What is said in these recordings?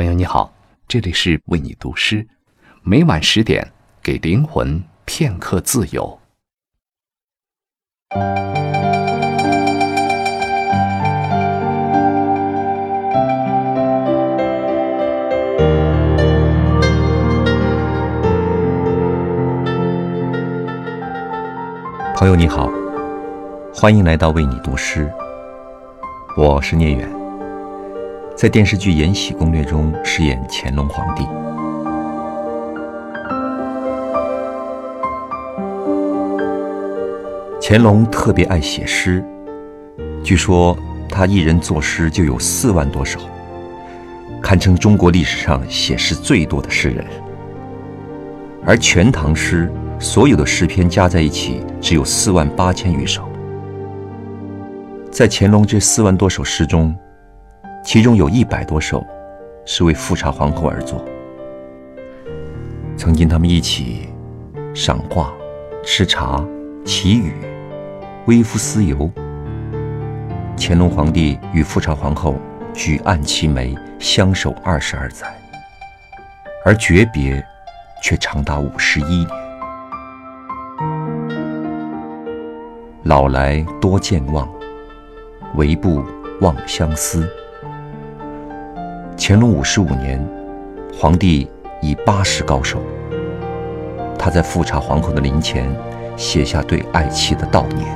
朋友你好，这里是为你读诗，每晚十点给灵魂片刻自由。朋友你好，欢迎来到为你读诗，我是聂远。在电视剧《延禧攻略》中饰演乾隆皇帝。乾隆特别爱写诗，据说他一人作诗就有四万多首，堪称中国历史上写诗最多的诗人。而《全唐诗》所有的诗篇加在一起只有四万八千余首。在乾隆这四万多首诗中，其中有一百多首是为富察皇后而作。曾经他们一起赏画、吃茶、祈雨、微服私游。乾隆皇帝与富察皇后举案齐眉，相守二十二载，而诀别却长达五十一年。老来多健忘，唯不忘相思。乾隆五十五年，皇帝已八十高寿。他在富察皇后的灵前，写下对爱妻的悼念。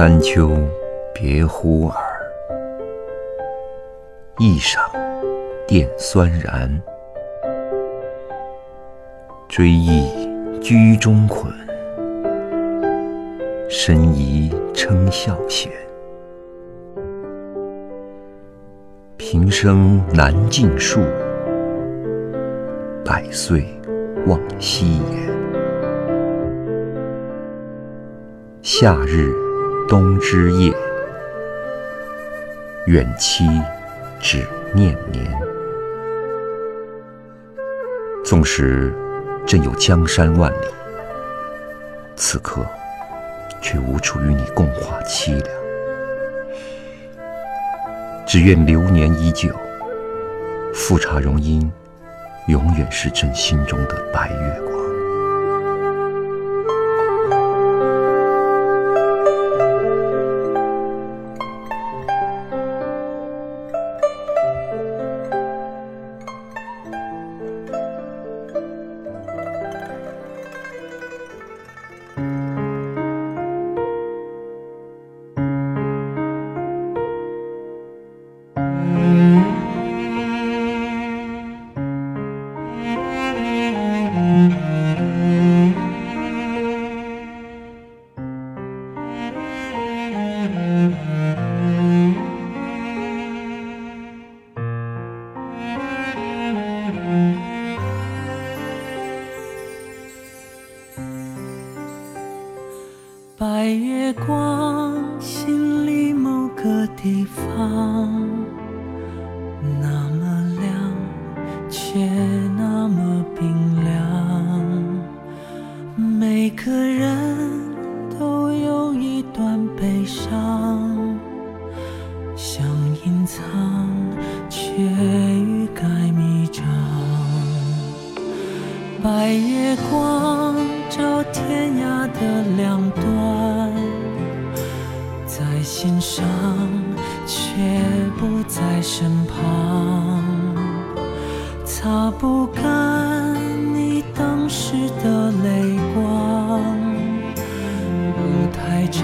三秋别忽耳，一晌电酸然。追忆居中捆，深疑称笑闲。平生难尽数，百岁望夕颜。夏日。冬之夜，远期只念年。纵使朕有江山万里，此刻却无处与你共话凄凉。只愿流年依旧，富察容音永远是朕心中的白月光。个地方，那么亮，却那么冰凉。每个人都有一段悲伤，想隐藏，却欲盖弥彰。白月光照天涯的两端，在心上，却不在身旁，擦不干你当时的泪光，路太长，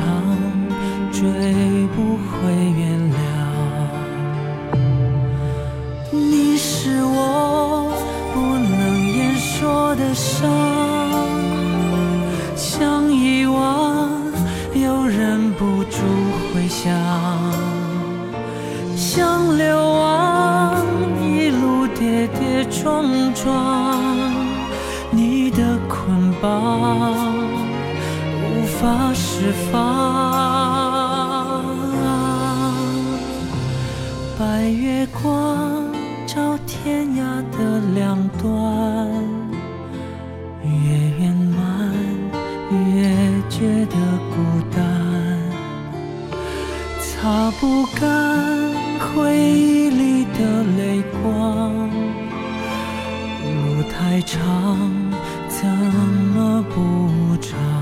追忍不住回想，想流亡一路跌跌撞撞。你的捆绑，无法释放。白月光照天涯的两端，越圆满越觉得孤单，擦不干回忆里的泪光。路太长，怎么不长？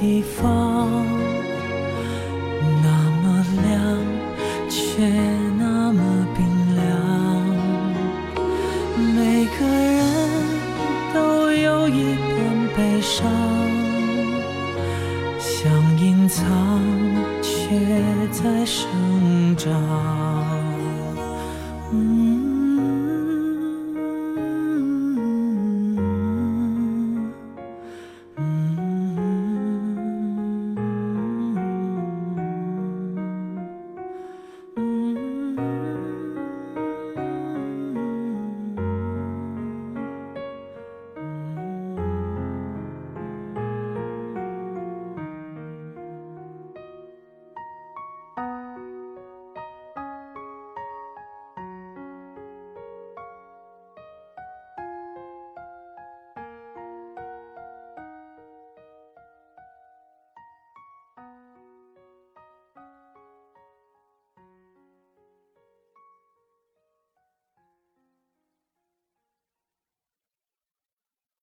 地方，那么亮，却那么冰凉。每个人都有一点悲伤，想隐藏，却在生长。